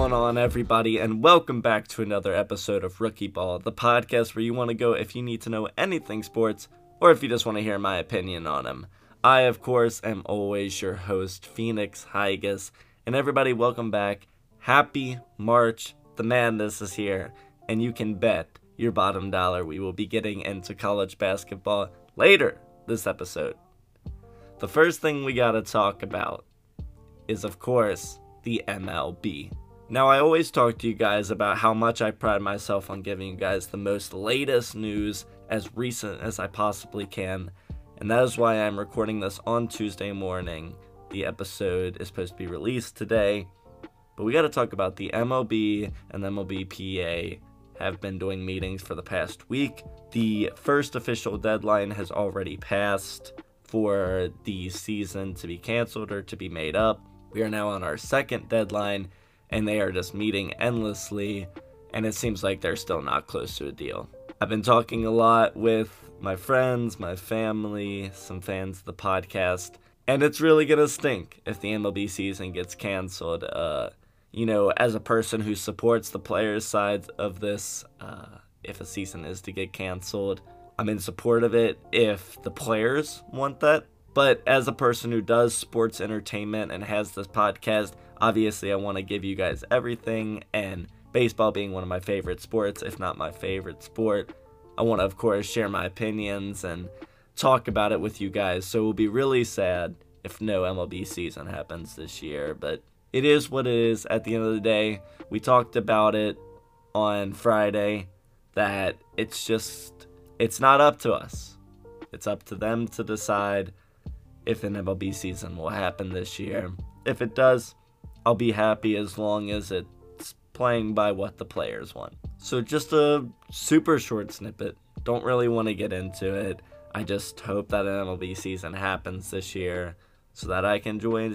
Going on, everybody, and welcome back to another episode of Rookie Ball, the podcast where you want to go if you need to know anything sports or if you just want to hear my opinion on them. I, of course, am always your host, Phoenix Higas, and everybody, welcome back. Happy March. The madness is here, and you can bet your bottom dollar we will be getting into college basketball later this episode. The first thing we gotta talk about is, of course, the MLB. Now, I always talk to you guys about how much I pride myself on giving you guys the most latest news as recent as I possibly can, and that is why I'm recording this on Tuesday morning. The episode is supposed to be released today, but we got to talk about the MLB and the MLBPA have been doing meetings for the past week. The first official deadline has already passed for the season to be canceled or to be made up. We are now on our second deadline, and they are just meeting endlessly, and it seems like they're still not close to a deal. I've been talking a lot with my friends, my family, some fans of the podcast, and it's really gonna stink if the MLB season gets canceled. Uh, you know, as a person who supports the players' side of this, uh, if a season is to get canceled, I'm in support of it if the players want that. But as a person who does sports entertainment and has this podcast, obviously I want to give you guys everything. And baseball being one of my favorite sports, if not my favorite sport, I want to, of course, share my opinions and talk about it with you guys. So it will be really sad if no MLB season happens this year. But it is what it is at the end of the day. We talked about it on Friday that it's just, it's not up to us. It's up to them to decide if an MLB season will happen this year. If it does, I'll be happy as long as it's playing by what the players want. So, just a super short snippet. Don't really want to get into it. I just hope that an MLB season happens this year so that I can enjoy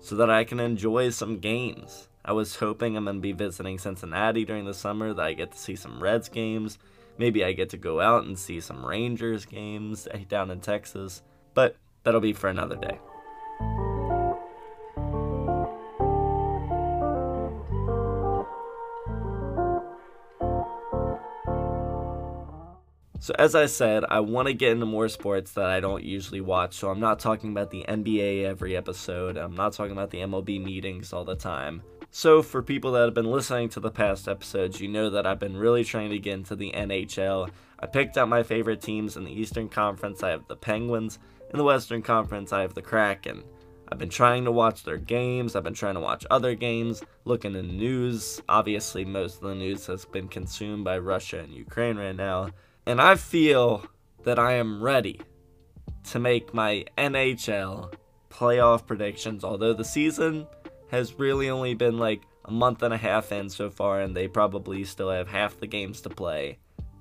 so that I can enjoy some games. I was hoping I'm gonna be visiting Cincinnati during the summer that I get to see some Reds games. Maybe I get to go out and see some Rangers games eh, down in Texas. But that'll be for another day. So, as I said, I want to get into more sports that I don't usually watch. So, I'm not talking about the NBA every episode. I'm not talking about the MLB meetings all the time. So, for people that have been listening to the past episodes, you know that I've been really trying to get into the NHL. I picked out my favorite teams in the Eastern Conference. I have the Penguins, in the Western Conference, I have the Kraken. I've been trying to watch their games. I've been trying to watch other games, looking in the news. Obviously, most of the news has been consumed by Russia and Ukraine right now. And I feel that I am ready to make my NHL playoff predictions, although the season has really only been like a month and a half in so far, and they probably still have half the games to play.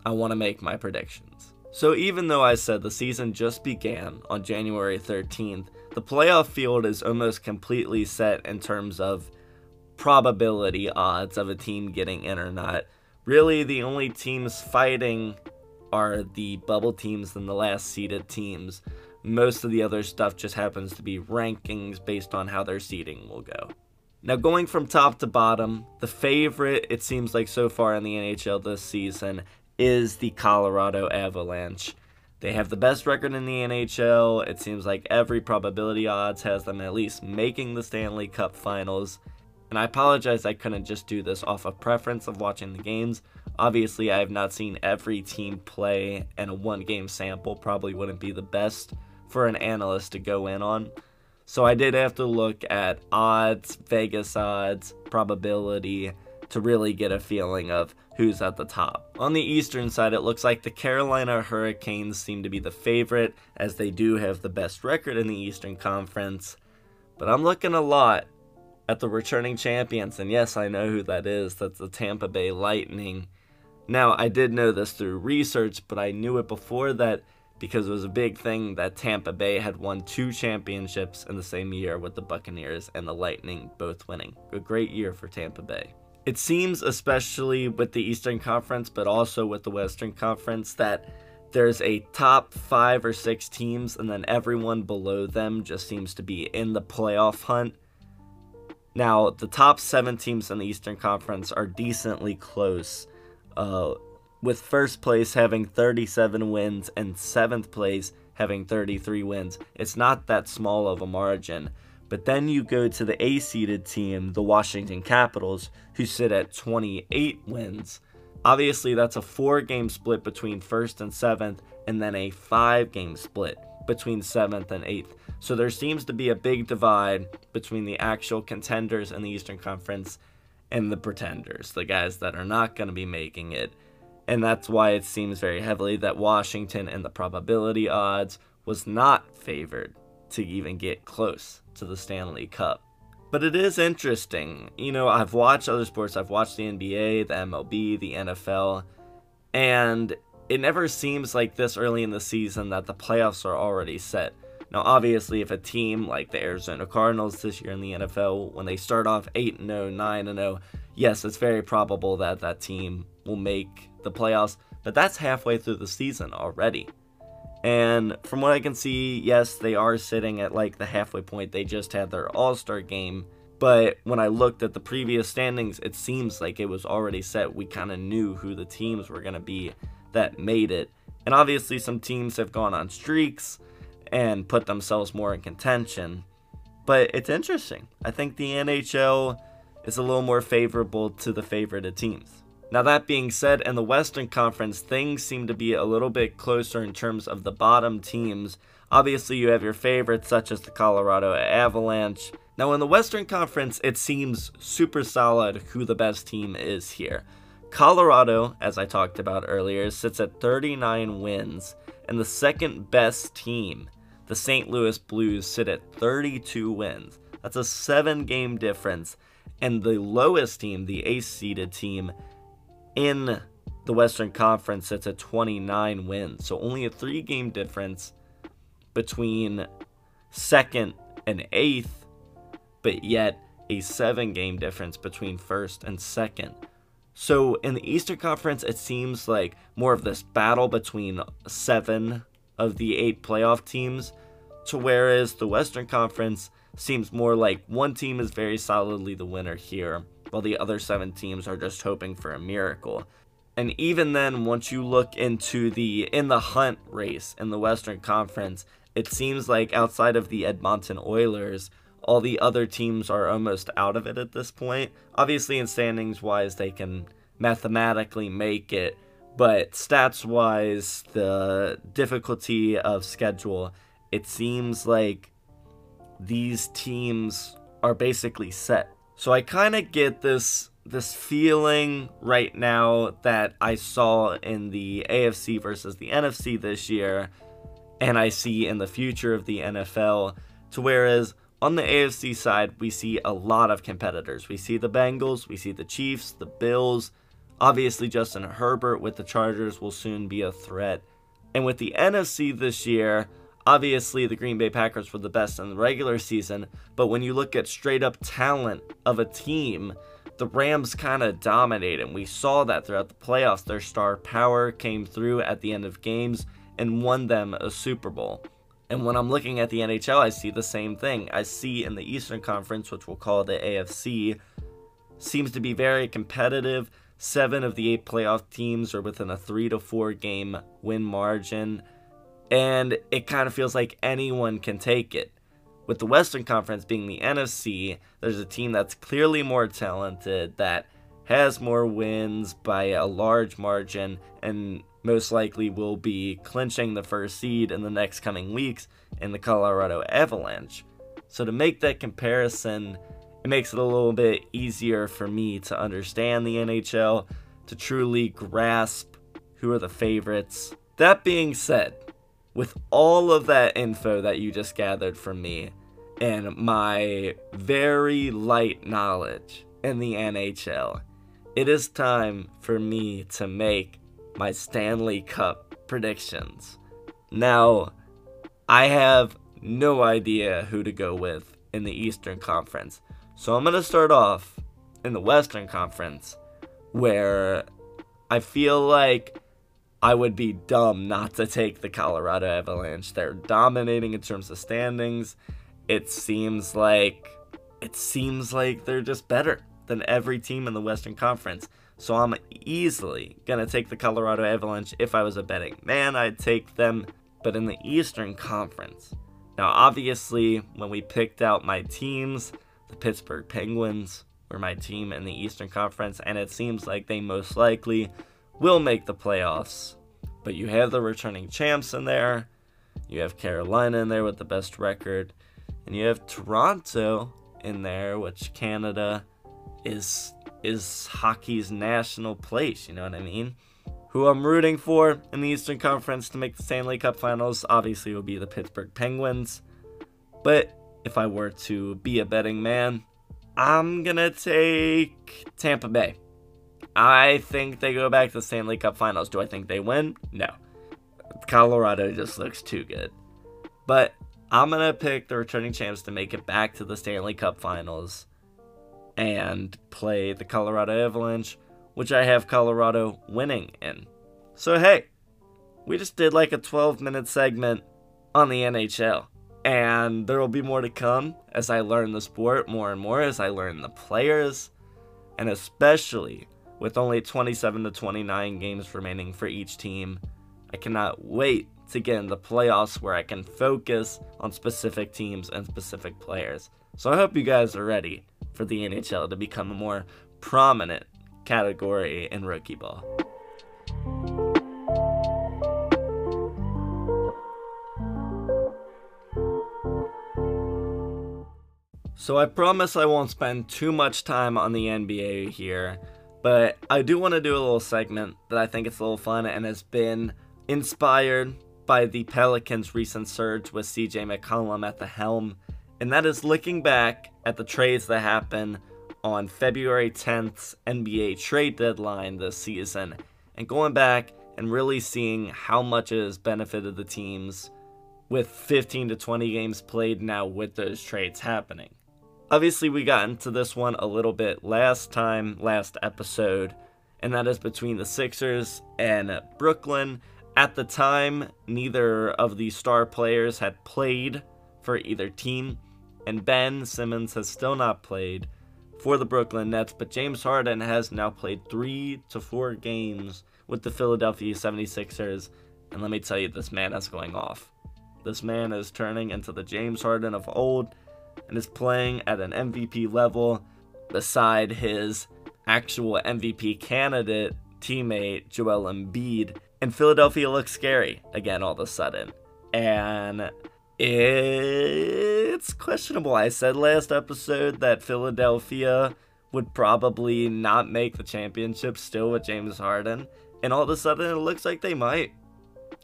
I want to make my predictions. So even though I said the season just began on January 13th, the playoff field is almost completely set in terms of probability odds of a team getting in or not. Really, the only teams fighting are the bubble teams and the last seeded teams. Most of the other stuff just happens to be rankings based on how their seeding will go. Now, going from top to bottom, the favorite, it seems like so far in the NHL this season, is the Colorado Avalanche. They have the best record in the NHL. It seems like every probability odds has them at least making the Stanley Cup finals. And I apologize I couldn't just do this off of preference of watching the games. Obviously, I have not seen every team play, and a one game sample probably wouldn't be the best for an analyst to go in on. So I did have to look at odds, Vegas odds, probability to really get a feeling of who's at the top. On the eastern side, it looks like the Carolina Hurricanes seem to be the favorite, as they do have the best record in the Eastern Conference. But I'm looking a lot at the returning champions, and yes, I know who that is. That's the Tampa Bay Lightning. Now, I did know this through research, but I knew it before that because it was a big thing that Tampa Bay had won two championships in the same year with the Buccaneers and the Lightning both winning. A great year for Tampa Bay. It seems, especially with the Eastern Conference, but also with the Western Conference, that there's a top five or six teams, and then everyone below them just seems to be in the playoff hunt. Now, the top seven teams in the Eastern Conference are decently close, uh, with first place having 37 wins and seventh place having 33 wins. It's not that small of a margin. But then you go to the A seeded team, the Washington Capitals, who sit at 28 wins. Obviously, that's a four game split between first and seventh, and then a five game split between seventh and eighth. So there seems to be a big divide between the actual contenders in the Eastern Conference and the pretenders, the guys that are not going to be making it. And that's why it seems very heavily that Washington and the probability odds was not favored to even get close to the Stanley Cup. But it is interesting. You know, I've watched other sports, I've watched the NBA, the MLB, the NFL, and it never seems like this early in the season that the playoffs are already set. Now, obviously, if a team like the Arizona Cardinals this year in the NFL, when they start off 8 0, 9 0, yes, it's very probable that that team will make the playoffs, but that's halfway through the season already. And from what I can see, yes, they are sitting at like the halfway point. They just had their All Star game. But when I looked at the previous standings, it seems like it was already set. We kind of knew who the teams were going to be that made it. And obviously, some teams have gone on streaks and put themselves more in contention. But it's interesting. I think the NHL is a little more favorable to the favorited teams. Now, that being said, in the Western Conference, things seem to be a little bit closer in terms of the bottom teams. Obviously, you have your favorites, such as the Colorado Avalanche. Now, in the Western Conference, it seems super solid who the best team is here. Colorado, as I talked about earlier, sits at 39 wins, and the second best team the St. Louis Blues sit at 32 wins. That's a seven game difference. And the lowest team, the eighth seeded team in the Western Conference, sits at 29 wins. So only a three game difference between second and eighth, but yet a seven game difference between first and second. So in the Eastern Conference, it seems like more of this battle between seven of the eight playoff teams, to whereas the Western Conference seems more like one team is very solidly the winner here, while the other seven teams are just hoping for a miracle. And even then, once you look into the in the hunt race in the Western Conference, it seems like outside of the Edmonton Oilers, all the other teams are almost out of it at this point. Obviously, in standings wise, they can mathematically make it, but stats wise, the difficulty of schedule, it seems like these teams are basically set. So I kind of get this this feeling right now that I saw in the AFC versus the NFC this year and I see in the future of the NFL to whereas on the AFC side we see a lot of competitors. We see the Bengals, we see the Chiefs, the Bills, Obviously, Justin Herbert with the Chargers will soon be a threat. And with the NFC this year, obviously the Green Bay Packers were the best in the regular season, but when you look at straight up talent of a team, the Rams kind of dominate, and we saw that throughout the playoffs. Their star power came through at the end of games and won them a Super Bowl. And when I'm looking at the NHL, I see the same thing. I see in the Eastern Conference, which we'll call the AFC, seems to be very competitive. Seven of the eight playoff teams are within a three to four game win margin, and it kind of feels like anyone can take it. With the Western Conference being the NFC, there's a team that's clearly more talented, that has more wins by a large margin, and most likely will be clinching the first seed in the next coming weeks in the Colorado Avalanche. So, to make that comparison, it makes it a little bit easier for me to understand the NHL, to truly grasp who are the favorites. That being said, with all of that info that you just gathered from me and my very light knowledge in the NHL, it is time for me to make my Stanley Cup predictions. Now, I have no idea who to go with in the Eastern Conference. So I'm going to start off in the Western Conference where I feel like I would be dumb not to take the Colorado Avalanche. They're dominating in terms of standings. It seems like it seems like they're just better than every team in the Western Conference. So I'm easily going to take the Colorado Avalanche. If I was a betting man, I'd take them. But in the Eastern Conference, now obviously, when we picked out my teams, the Pittsburgh Penguins were my team in the Eastern Conference, and it seems like they most likely will make the playoffs. But you have the returning champs in there, you have Carolina in there with the best record, and you have Toronto in there, which Canada is is hockey's national place, you know what I mean? Who I'm rooting for in the Eastern Conference to make the Stanley Cup Finals obviously will be the Pittsburgh Penguins. But if I were to be a betting man, I'm going to take Tampa Bay. I think they go back to the Stanley Cup Finals. Do I think they win? No. Colorado just looks too good. But I'm going to pick the returning champs to make it back to the Stanley Cup Finals and play the Colorado Avalanche, which I have Colorado winning in. So, hey, we just did like a 12 minute segment on the NHL. And there will be more to come as I learn the sport more and more, as I learn the players, and especially with only 27 to 29 games remaining for each team. I cannot wait to get in the playoffs where I can focus on specific teams and specific players. So I hope you guys are ready for the NHL to become a more prominent category in rookie ball. So I promise I won't spend too much time on the NBA here, but I do want to do a little segment that I think is a little fun and has been inspired by the Pelicans' recent surge with CJ McCollum at the helm and that is looking back at the trades that happened on February 10th NBA trade deadline this season and going back and really seeing how much it has benefited the teams with 15 to 20 games played now with those trades happening. Obviously, we got into this one a little bit last time, last episode, and that is between the Sixers and Brooklyn. At the time, neither of the star players had played for either team, and Ben Simmons has still not played for the Brooklyn Nets, but James Harden has now played three to four games with the Philadelphia 76ers, and let me tell you, this man is going off. This man is turning into the James Harden of old and is playing at an MVP level beside his actual MVP candidate teammate Joel Embiid. And Philadelphia looks scary again all of a sudden. And it's questionable. I said last episode that Philadelphia would probably not make the championship still with James Harden, and all of a sudden it looks like they might.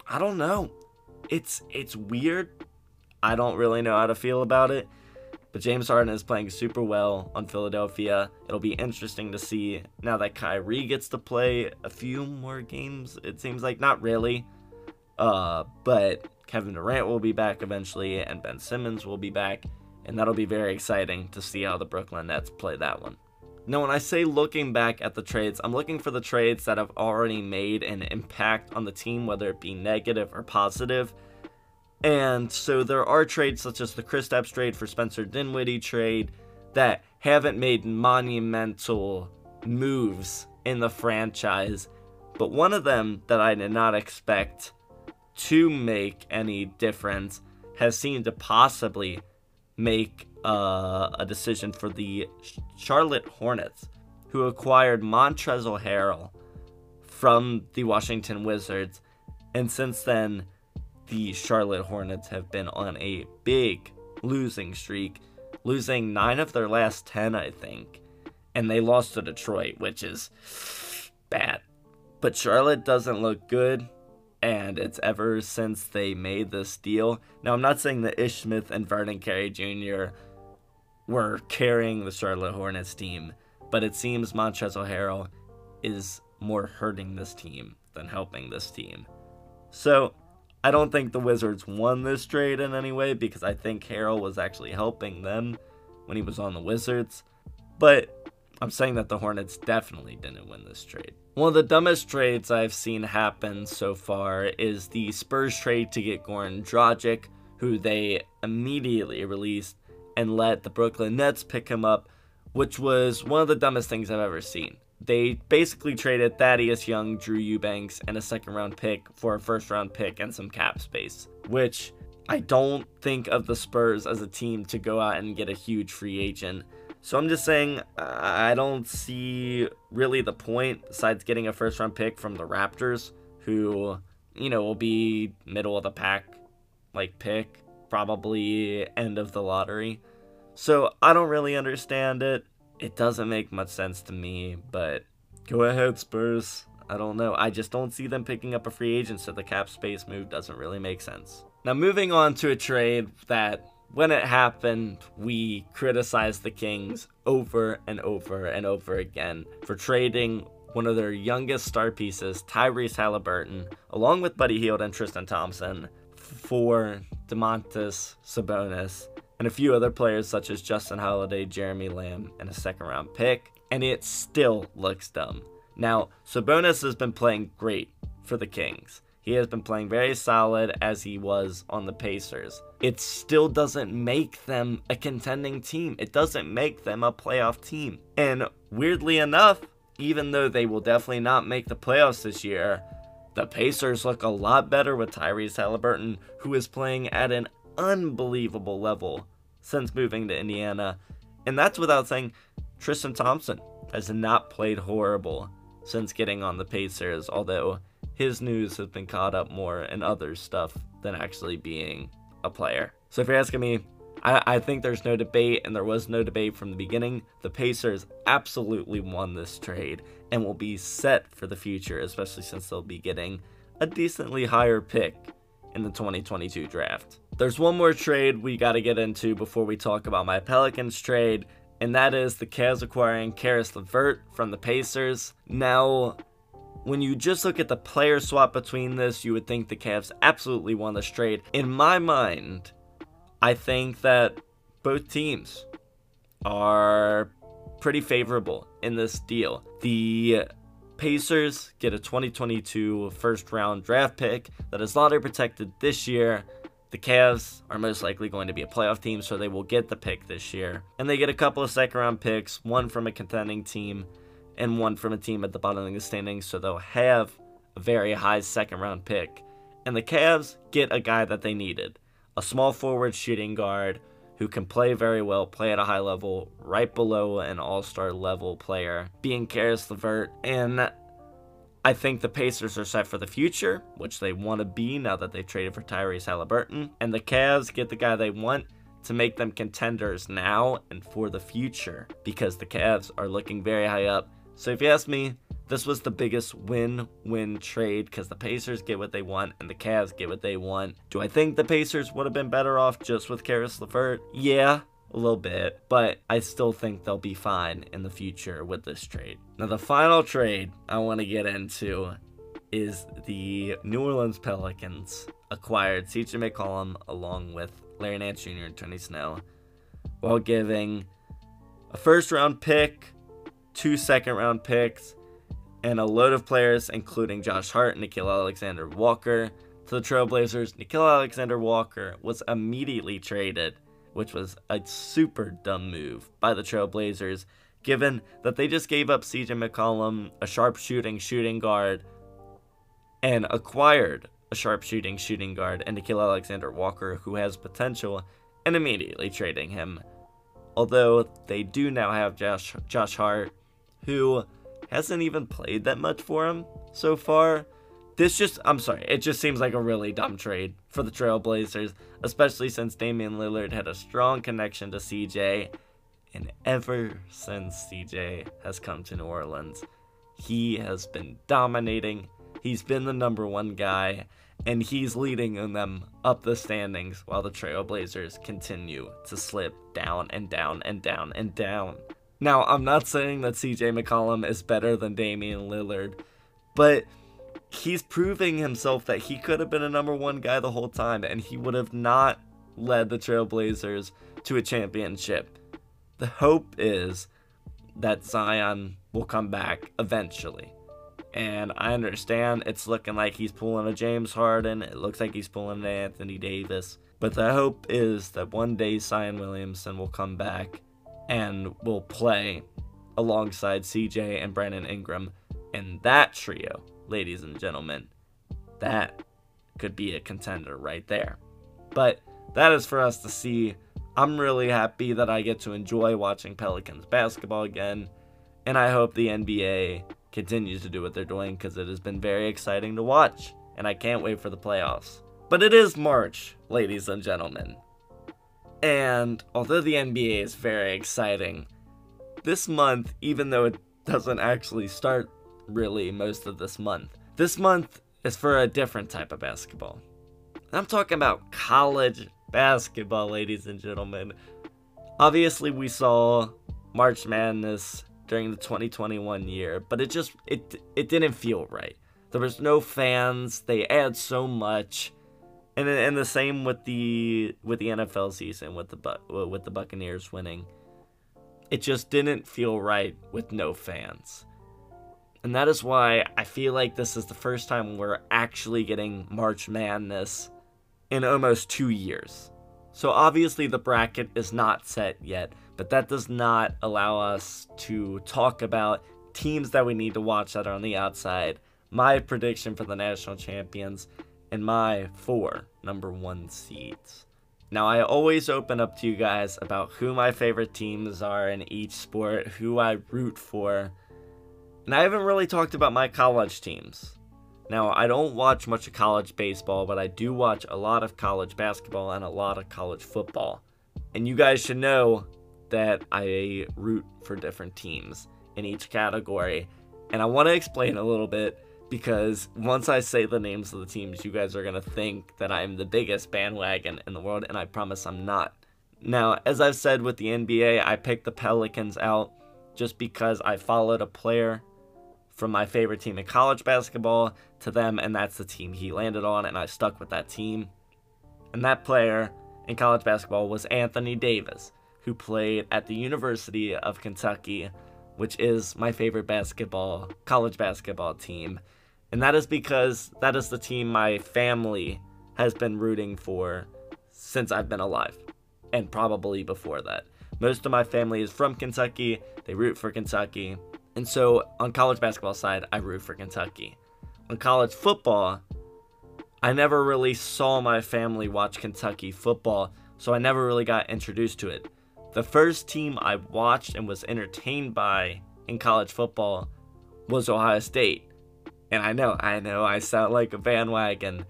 I don't know. It's it's weird. I don't really know how to feel about it. But James Harden is playing super well on Philadelphia. It'll be interesting to see now that Kyrie gets to play a few more games. It seems like not really. Uh, but Kevin Durant will be back eventually, and Ben Simmons will be back, and that'll be very exciting to see how the Brooklyn Nets play that one. Now, when I say looking back at the trades, I'm looking for the trades that have already made an impact on the team, whether it be negative or positive. And so there are trades such as the Kristaps trade for Spencer Dinwiddie trade that haven't made monumental moves in the franchise. But one of them that I did not expect to make any difference has seemed to possibly make uh, a decision for the Charlotte Hornets, who acquired Montrezl Harrell from the Washington Wizards, and since then, the Charlotte Hornets have been on a big losing streak, losing nine of their last ten, I think, and they lost to Detroit, which is bad. But Charlotte doesn't look good and it's ever since they made this deal. Now, I'm not saying that Ish Smith and Vernon Carey Jr. were carrying the Charlotte Hornets team, but it seems Montrezl Harrell is more hurting this team than helping this team. So, I don't think the Wizards won this trade in any way because I think Harrell was actually helping them when he was on the Wizards. But I'm saying that the Hornets definitely didn't win this trade. One of the dumbest trades I've seen happen so far is the Spurs trade to get Goran Dragic, who they immediately released and let the Brooklyn Nets pick him up, which was one of the dumbest things I've ever seen. They basically traded Thaddeus Young, Drew Eubanks, and a second round pick for a first round pick and some cap space, which I don't think of the Spurs as a team to go out and get a huge free agent. So I'm just saying, I don't see really the point besides getting a first round pick from the Raptors, who, you know, will be middle of the pack, like pick, probably end of the lottery. So I don't really understand it. It doesn't make much sense to me, but go ahead, Spurs. I don't know. I just don't see them picking up a free agent, so the cap space move doesn't really make sense. Now, moving on to a trade that, when it happened, we criticized the Kings over and over and over again for trading one of their youngest star pieces, Tyrese Halliburton, along with Buddy Hield and Tristan Thompson, for Domantas Sabonis and a few other players such as Justin Holiday, Jeremy Lamb, and a second round pick, and it still looks dumb. Now, Sabonis has been playing great for the Kings. He has been playing very solid as he was on the Pacers. It still doesn't make them a contending team. It doesn't make them a playoff team. And weirdly enough, even though they will definitely not make the playoffs this year, the Pacers look a lot better with Tyrese Halliburton, who is playing at an unbelievable level since moving to Indiana. And that's without saying Tristan Thompson has not played horrible since getting on the Pacers, although his news has been caught up more in other stuff than actually being a player. So if you're asking me, I, I think there's no debate, and there was no debate from the beginning. The Pacers absolutely won this trade and will be set for the future, especially since they'll be getting a decently higher pick in the 2022 draft. There's one more trade we got to get into before we talk about my Pelicans trade, and that is the Cavs acquiring Caris LeVert from the Pacers. Now, when you just look at the player swap between this, you would think the Cavs absolutely won this trade. In my mind, I think that both teams are pretty favorable in this deal. The Pacers get a 2022 first round draft pick that is lottery protected this year. The Cavs are most likely going to be a playoff team, so they will get the pick this year. And they get a couple of second round picks, one from a contending team and one from a team at the bottom of the standings, so they'll have a very high second round pick. And the Cavs get a guy that they needed a small forward shooting guard who can play very well, play at a high level, right below an all star level player, being Caris LeVert. And I think the Pacers are set for the future, which they want to be now that they've traded for Tyrese Halliburton. And the Cavs get the guy they want to make them contenders now and for the future because the Cavs are looking very high up. So if you ask me, this was the biggest win win trade because the Pacers get what they want and the Cavs get what they want. Do I think the Pacers would have been better off just with Caris LeVert? Yeah, a little bit, but I still think they'll be fine in the future with this trade. Now, the final trade I want to get into is the New Orleans Pelicans acquired CJ McCollum along with Larry Nance Jr. and Tony Snell while giving a first round pick, two second round picks, and a load of players, including Josh Hart and Nickeil Alexander Walker, to the Trailblazers. Nickeil Alexander Walker was immediately traded, which was a super dumb move by the Trailblazers, given that they just gave up CJ McCollum, a sharpshooting shooting guard, and acquired a sharpshooting shooting guard and Nickeil Alexander Walker, who has potential, and immediately trading him. Although they do now have Josh, Josh Hart, who hasn't even played that much for him so far. This just, I'm sorry, it just seems like a really dumb trade for the Trailblazers, especially since Damian Lillard had a strong connection to CJ. And ever since CJ has come to New Orleans, he has been dominating. He's been the number one guy, and he's leading them up the standings while the Trailblazers continue to slip down and down and down and down. Now, I'm not saying that CJ McCollum is better than Damian Lillard, but he's proving himself that he could have been a number one guy the whole time and he would have not led the Trailblazers to a championship. The hope is that Zion will come back eventually. And I understand it's looking like he's pulling a James Harden. It looks like he's pulling an Anthony Davis. But the hope is that one day Zion Williamson will come back and will play alongside CJ and Brandon Ingram. in that trio, ladies and gentlemen, that could be a contender right there. But that is for us to see. I'm really happy that I get to enjoy watching Pelicans basketball again. And I hope the NBA continues to do what they're doing because it has been very exciting to watch. And I can't wait for the playoffs. But it is March, ladies and gentlemen. And although the NBA is very exciting, this month, even though it doesn't actually start really most of this month, this month is for a different type of basketball. I'm talking about college basketball, ladies and gentlemen. Obviously, we saw March Madness during the 2021 year, but it just it it didn't feel right. There was no fans. They add so much, and and the same with the with the NFL season with the with the Buccaneers winning. It just didn't feel right with no fans. And that is why I feel like this is the first time we're actually getting March Madness in almost two years. So obviously the bracket is not set yet, but that does not allow us to talk about teams that we need to watch that are on the outside, my prediction for the national champions, and my four number one seeds. Now, I always open up to you guys about who my favorite teams are in each sport, who I root for, and I haven't really talked about my college teams. Now, I don't watch much of college baseball, but I do watch a lot of college basketball and a lot of college football. And you guys should know that I root for different teams in each category. And I want to explain a little bit because once I say the names of the teams, you guys are going to think that I'm the biggest bandwagon in the world, and I promise I'm not. Now, as I've said with the NBA, I picked the Pelicans out just because I followed a player from my favorite team in college basketball to them, and that's the team he landed on, and I stuck with that team. And that player in college basketball was Anthony Davis, who played at the University of Kentucky, which is my favorite basketball, college basketball team. And that is because that is the team my family has been rooting for since I've been alive, and probably before that. Most of my family is from Kentucky, they root for Kentucky, and so on college basketball side, I root for Kentucky. On college football, I never really saw my family watch Kentucky football, so I never really got introduced to it. The first team I watched and was entertained by in college football was Ohio State. And I know, I know, I sound like a bandwagon,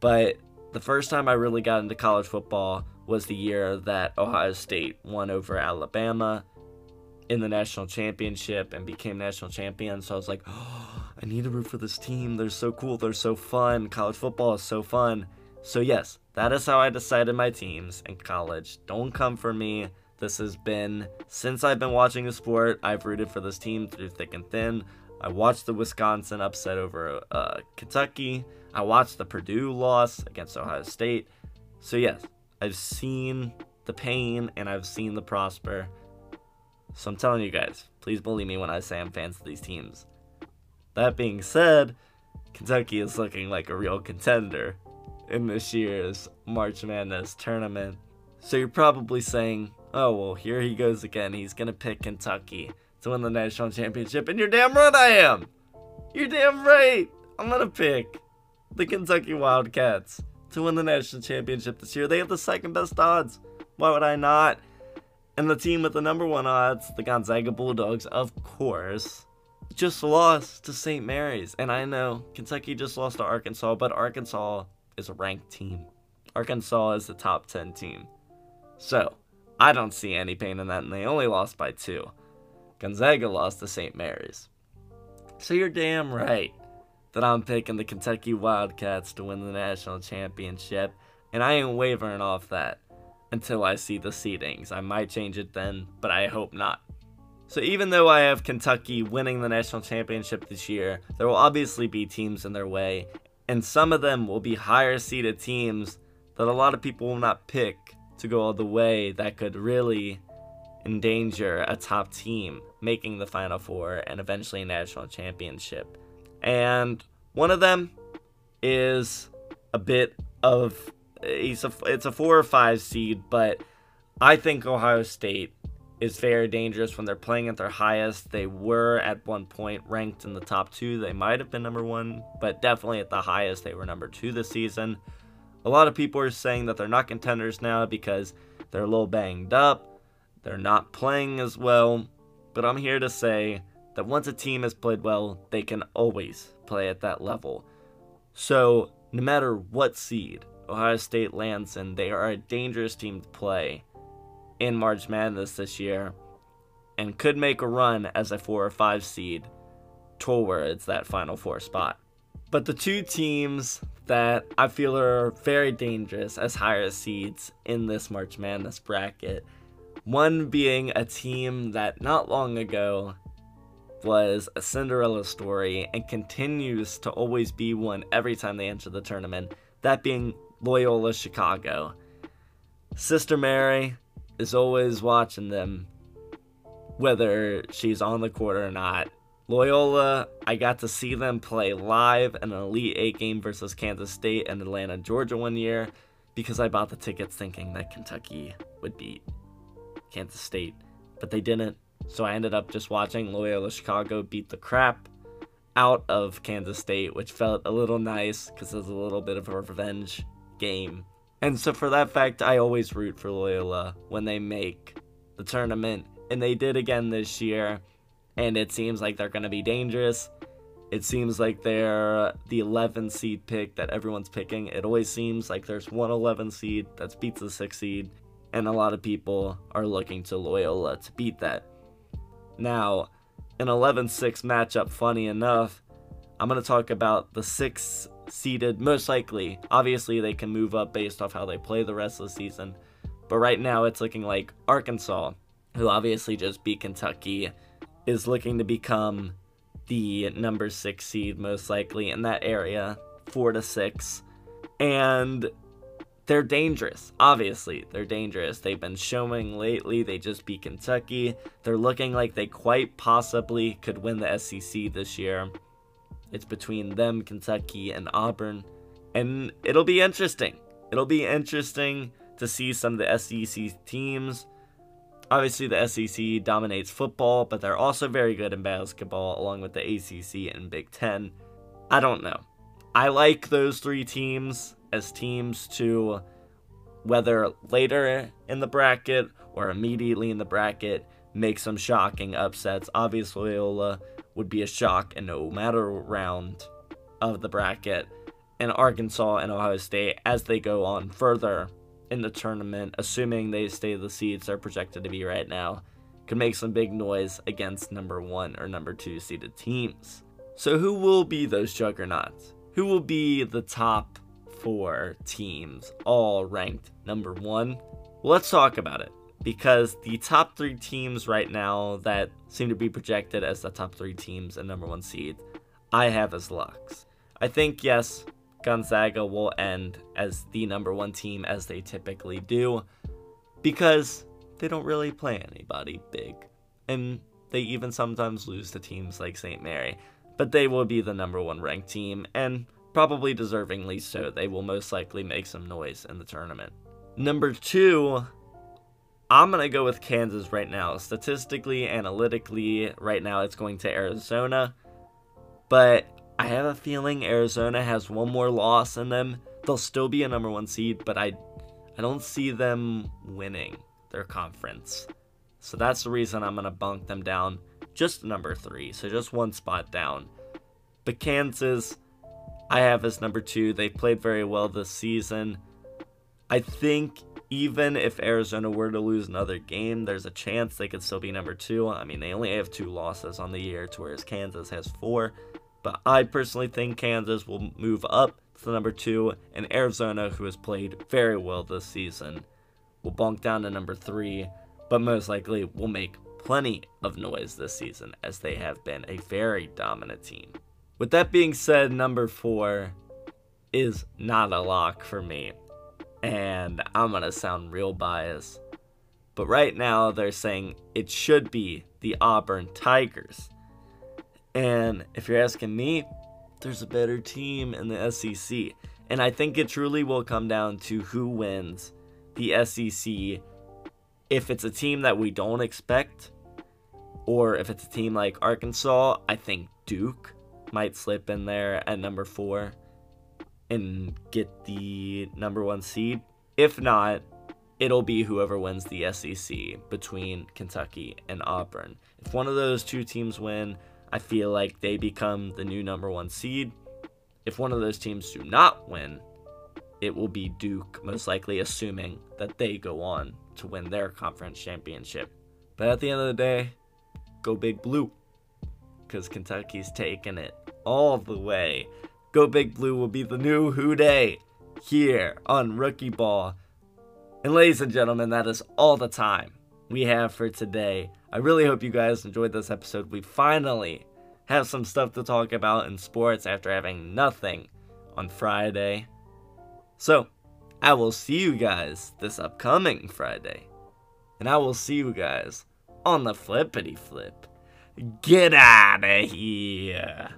but the first time I really got into college football was the year that Ohio State won over Alabama in the national championship and became national champion. So I was like, oh, I need to root for this team. They're so cool. They're so fun. College football is so fun. So, yes, that is how I decided my teams in college. Don't come for me. This has been, since I've been watching the sport, I've rooted for this team through thick and thin. I watched the Wisconsin upset over uh, Kentucky. I watched the Purdue loss against Ohio State. So, yes, I've seen the pain and I've seen the prosper. So I'm telling you guys, please believe me when I say I'm fans of these teams. That being said, Kentucky is looking like a real contender in this year's March Madness tournament. So you're probably saying, oh, well, here he goes again. He's going to pick Kentucky to win the national championship. And you're damn right I am. You're damn right. I'm going to pick the Kentucky Wildcats to win the national championship this year. They have the second best odds. Why would I not? And the team with the number one odds, the Gonzaga Bulldogs, of course, just lost to St. Mary's. And I know Kentucky just lost to Arkansas, but Arkansas is a ranked team. Arkansas is the top 10 team. So, I don't see any pain in that, and they only lost by two. Gonzaga lost to St. Mary's. So you're damn right that I'm picking the Kentucky Wildcats to win the national championship, and I ain't wavering off that until I see the seedings. I might change it then, but I hope not. So even though I have Kentucky winning the national championship this year, there will obviously be teams in their way, and some of them will be higher seeded teams that a lot of people will not pick to go all the way that could really endanger a top team making the Final Four and eventually a national championship. And one of them is a bit of he's a it's a four or five seed, but I think Ohio State is very dangerous when they're playing at their highest. They were at one point ranked in the top two. They might have been number one, but definitely at the highest, they were number two this season. A lot of people are saying that they're not contenders now because they're a little banged up. They're not playing as well. But I'm here to say that once a team has played well, they can always play at that level. So, no matter what seed Ohio State lands in, they are a dangerous team to play in March Madness this year and could make a run as a 4 or 5 seed towards that Final Four spot. But the two teams that I feel are very dangerous as higher seeds in this March Madness bracket, one being a team that not long ago was a Cinderella story and continues to always be one every time they enter the tournament, that being Loyola Chicago. Sister Mary is always watching them, whether she's on the court or not. Loyola, I got to see them play live in an Elite Eight game versus Kansas State and Atlanta, Georgia one year because I bought the tickets thinking that Kentucky would beat Kansas State, but they didn't. So I ended up just watching Loyola Chicago beat the crap out of Kansas State, which felt a little nice because it was a little bit of a revenge game. And so for that fact, I always root for Loyola when they make the tournament, and they did again this year. And it seems like they're going to be dangerous. It seems like they're uh, the 11 seed pick that everyone's picking. It always seems like there's one 11 seed that beats the 6 seed, and a lot of people are looking to Loyola to beat that. Now, an 11 6 matchup, funny enough, I'm going to talk about the 6 seeded, most likely. Obviously, they can move up based off how they play the rest of the season. But right now, it's looking like Arkansas, who obviously just beat Kentucky, is looking to become the number 6 seed, most likely, in that area, 4 to 6. And they're dangerous. Obviously, they're dangerous. They've been showing lately. They just beat Kentucky. They're looking like they quite possibly could win the SEC this year. It's between them, Kentucky, and Auburn. And it'll be interesting. It'll be interesting to see some of the SEC teams. Obviously, the SEC dominates football, but they're also very good in basketball, along with the ACC and Big Ten. I don't know. I like those three teams as teams to whether later in the bracket or immediately in the bracket make some shocking upsets. Obviously, Loyola would be a shock in no matter round of the bracket. And Arkansas and Ohio State, as they go on further in the tournament, assuming they stay the seeds they're projected to be right now, could make some big noise against number one or number two seeded teams. So, who will be those juggernauts? Who will be the top four teams, all ranked number one. Let's talk about it because the top three teams right now that seem to be projected as the top three teams and number one seed, I have as locks. I think, yes, Gonzaga will end as the number one team as they typically do because they don't really play anybody big. And they even sometimes lose to teams like St. Mary. But they will be the number one ranked team, and Probably deservingly so. They will most likely make some noise in the tournament. Number two, I'm going to go with Kansas right now. Statistically, analytically, right now it's going to Arizona. But I have a feeling Arizona has one more loss in them. They'll still be a number one seed, but I, I don't see them winning their conference. So that's the reason I'm going to bunk them down just number three. So just one spot down. But Kansas, I have as number two. They played very well this season. I think even if Arizona were to lose another game, there's a chance they could still be number two. I mean, they only have two losses on the year, to whereas Kansas has four. But I personally think Kansas will move up to number two, and Arizona, who has played very well this season, will bunk down to number three, but most likely will make plenty of noise this season, as they have been a very dominant team. With that being said, number four is not a lock for me. And I'm to sound real biased. But right now, they're saying it should be the Auburn Tigers. And if you're asking me, there's a better team in the SEC. And I think it truly will come down to who wins the SEC if it's a team that we don't expect, or if it's a team like Arkansas, I think Duke might slip in there at number four and get the number one seed. If not, it'll be whoever wins the SEC between Kentucky and Auburn. If one of those two teams win, I feel like they become the new number one seed. If one of those teams do not win, it will be Duke, most likely assuming that they go on to win their conference championship. But at the end of the day, go Big Blue. Because Kentucky's taking it all the way. Go Big Blue will be the new Who Day here on Rookie Ball. And ladies and gentlemen, that is all the time we have for today. I really hope you guys enjoyed this episode. We finally have some stuff to talk about in sports after having nothing on Friday. So, I will see you guys this upcoming Friday. And I will see you guys on the flippity flip. Get out of here.